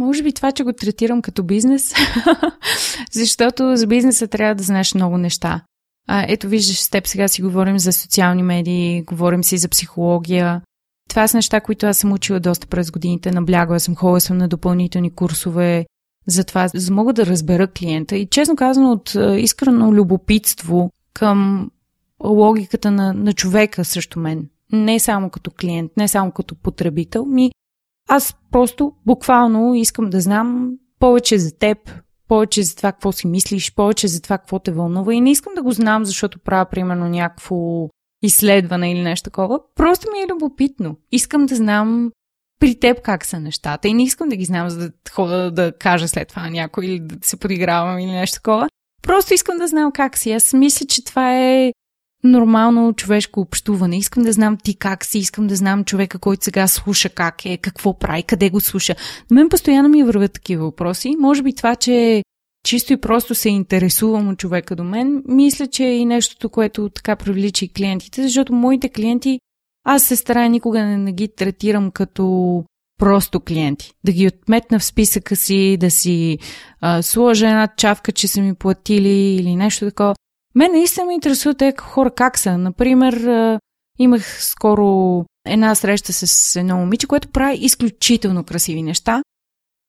Може би това, че го третирам като бизнес, защото за бизнеса трябва да знаеш много неща. А, ето виждаш, с теб сега си говорим за социални медии, говорим си за психология. Това са неща, които аз съм учила доста през годините, наблягала съм, ходила съм на допълнителни курсове, за това, за мога да разбера клиента. И честно казано, от искрено любопитство към логиката на, на човека срещу мен. Не само като клиент, не само като потребител, ми аз просто буквално искам да знам повече за теб, повече за това какво си мислиш, повече за това какво те вълнува и не искам да го знам, защото правя примерно някакво изследване или нещо такова. Просто ми е любопитно. Искам да знам при теб как са нещата и не искам да ги знам, за да хода да кажа след това на някой или да се подигравам или нещо такова. Просто искам да знам как си. Аз мисля, че това е нормално човешко общуване. Искам да знам ти как си, искам да знам човека, който сега слуша как е, какво прави, къде го слуша. На мен постоянно ми вървят такива въпроси. Може би това, че чисто и просто се интересувам от човека до мен, мисля, че е и нещото, което така привлича и клиентите, защото моите клиенти, аз се старая никога не, не ги третирам като просто клиенти. Да ги отметна в списъка си, да си а, сложа една чавка, че са ми платили или нещо такова. Мен наистина ме интересува те хора как са. Например, имах скоро една среща с едно момиче, което прави изключително красиви неща.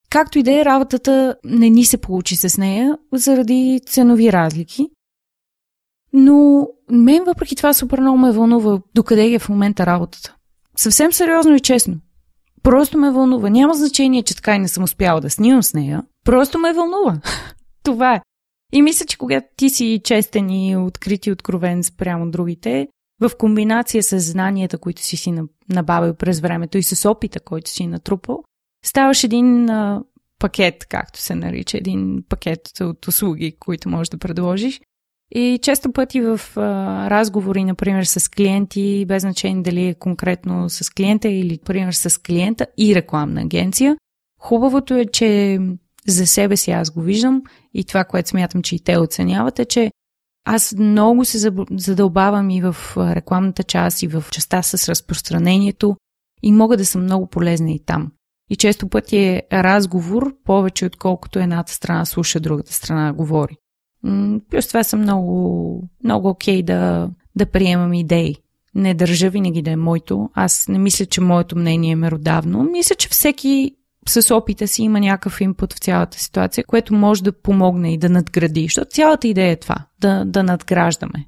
Както и да е, работата не ни се получи с нея заради ценови разлики. Но мен въпреки това супер много ме вълнува докъде е в момента работата. Съвсем сериозно и честно. Просто ме вълнува. Няма значение, че така и не съм успяла да снимам с нея. Просто ме вълнува. това е. И мисля, че когато ти си честен и открит и откровен спрямо другите, в комбинация с знанията, които си си набавил през времето и с опита, който си натрупал, ставаш един а, пакет, както се нарича, един пакет от услуги, които можеш да предложиш. И често пъти в а, разговори, например, с клиенти, без значение дали е конкретно с клиента или, например, с клиента и рекламна агенция, хубавото е, че за себе си аз го виждам и това, което смятам, че и те оценяват е, че аз много се задълбавам и в рекламната част, и в частта с разпространението и мога да съм много полезна и там. И често пъти е разговор повече, отколкото едната страна слуша, другата страна говори. Плюс това съм много, много окей да, да приемам идеи. Не държа винаги да е моето. Аз не мисля, че моето мнение е меродавно. Мисля, че всеки с опита си има някакъв инпут в цялата ситуация, което може да помогне и да надгради. Защото цялата идея е това да, да надграждаме.